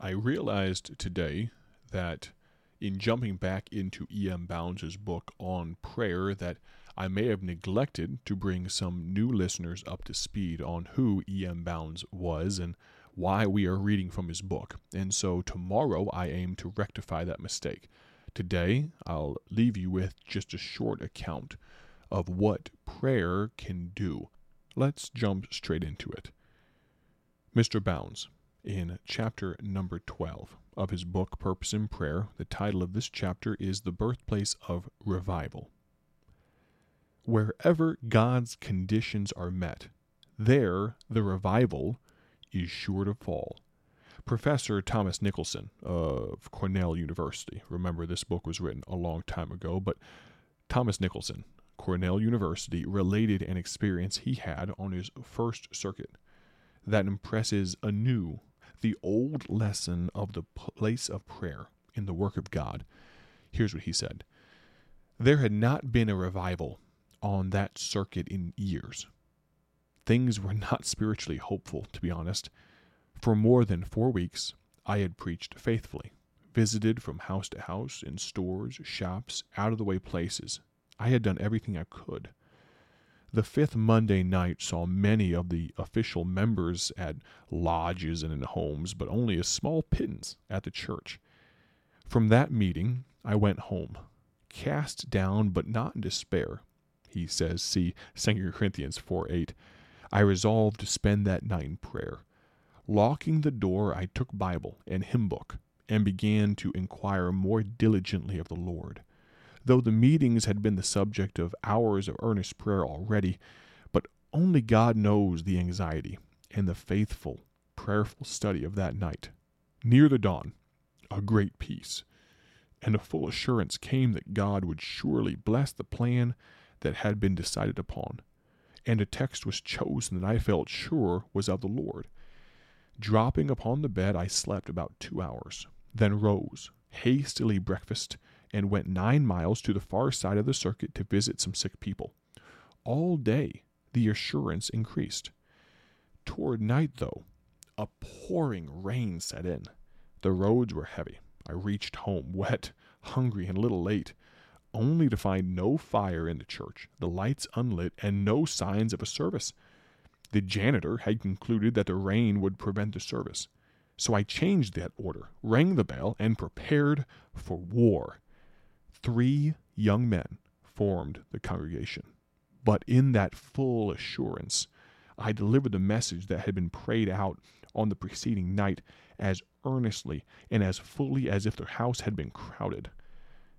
I realized today that in jumping back into E.M. Bounds' book on prayer that I may have neglected to bring some new listeners up to speed on who E.M. Bounds was and why we are reading from his book. And so tomorrow I aim to rectify that mistake. Today I'll leave you with just a short account of what prayer can do. Let's jump straight into it. Mr. Bounds, in chapter number 12 of his book Purpose in Prayer, the title of this chapter is The Birthplace of Revival. Wherever God's conditions are met, there the revival is sure to fall. Professor Thomas Nicholson of Cornell University, remember this book was written a long time ago, but Thomas Nicholson, Cornell University, related an experience he had on his first circuit that impresses anew the old lesson of the place of prayer in the work of God. Here's what he said There had not been a revival on that circuit in years. Things were not spiritually hopeful, to be honest. For more than four weeks, I had preached faithfully, visited from house to house, in stores, shops, out of the way places. I had done everything I could. The fifth Monday night saw many of the official members at lodges and in homes, but only a small pittance at the church. From that meeting, I went home, cast down but not in despair. He says, see 2 Corinthians 4 8. I resolved to spend that night in prayer. Locking the door, I took Bible and hymn book and began to inquire more diligently of the Lord. Though the meetings had been the subject of hours of earnest prayer already, but only God knows the anxiety and the faithful, prayerful study of that night. Near the dawn, a great peace and a full assurance came that God would surely bless the plan that had been decided upon, and a text was chosen that I felt sure was of the Lord. Dropping upon the bed, I slept about two hours, then rose, hastily breakfasted, and went nine miles to the far side of the circuit to visit some sick people. All day the assurance increased. Toward night, though, a pouring rain set in. The roads were heavy. I reached home, wet, hungry, and a little late, only to find no fire in the church, the lights unlit, and no signs of a service. The janitor had concluded that the rain would prevent the service. So I changed that order, rang the bell, and prepared for war. Three young men formed the congregation. But in that full assurance, I delivered the message that had been prayed out on the preceding night as earnestly and as fully as if the house had been crowded.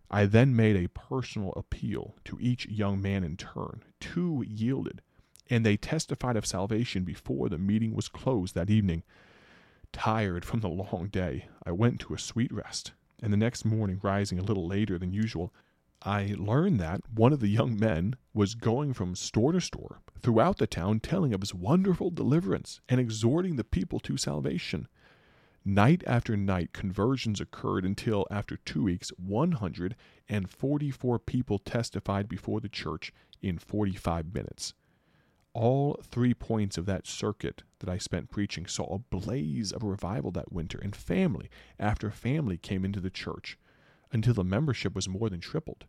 I then made a personal appeal to each young man in turn. Two yielded, and they testified of salvation before the meeting was closed that evening. Tired from the long day, I went to a sweet rest, and the next morning, rising a little later than usual, I learned that one of the young men was going from store to store throughout the town telling of his wonderful deliverance and exhorting the people to salvation. Night after night, conversions occurred until, after two weeks, 144 people testified before the church in 45 minutes. All three points of that circuit that I spent preaching saw a blaze of revival that winter, and family after family came into the church until the membership was more than tripled.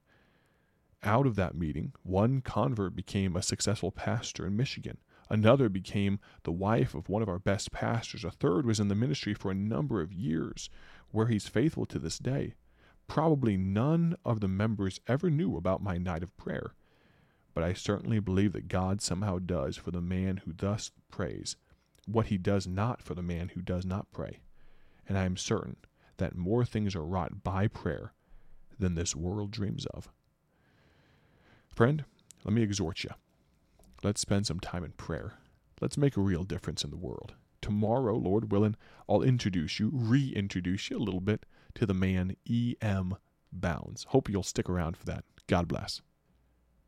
Out of that meeting, one convert became a successful pastor in Michigan. Another became the wife of one of our best pastors. A third was in the ministry for a number of years, where he's faithful to this day. Probably none of the members ever knew about my night of prayer but I certainly believe that God somehow does for the man who thus prays what he does not for the man who does not pray. And I am certain that more things are wrought by prayer than this world dreams of. Friend, let me exhort you. Let's spend some time in prayer. Let's make a real difference in the world. Tomorrow, Lord willing, I'll introduce you, reintroduce you a little bit to the man E.M. Bounds. Hope you'll stick around for that. God bless.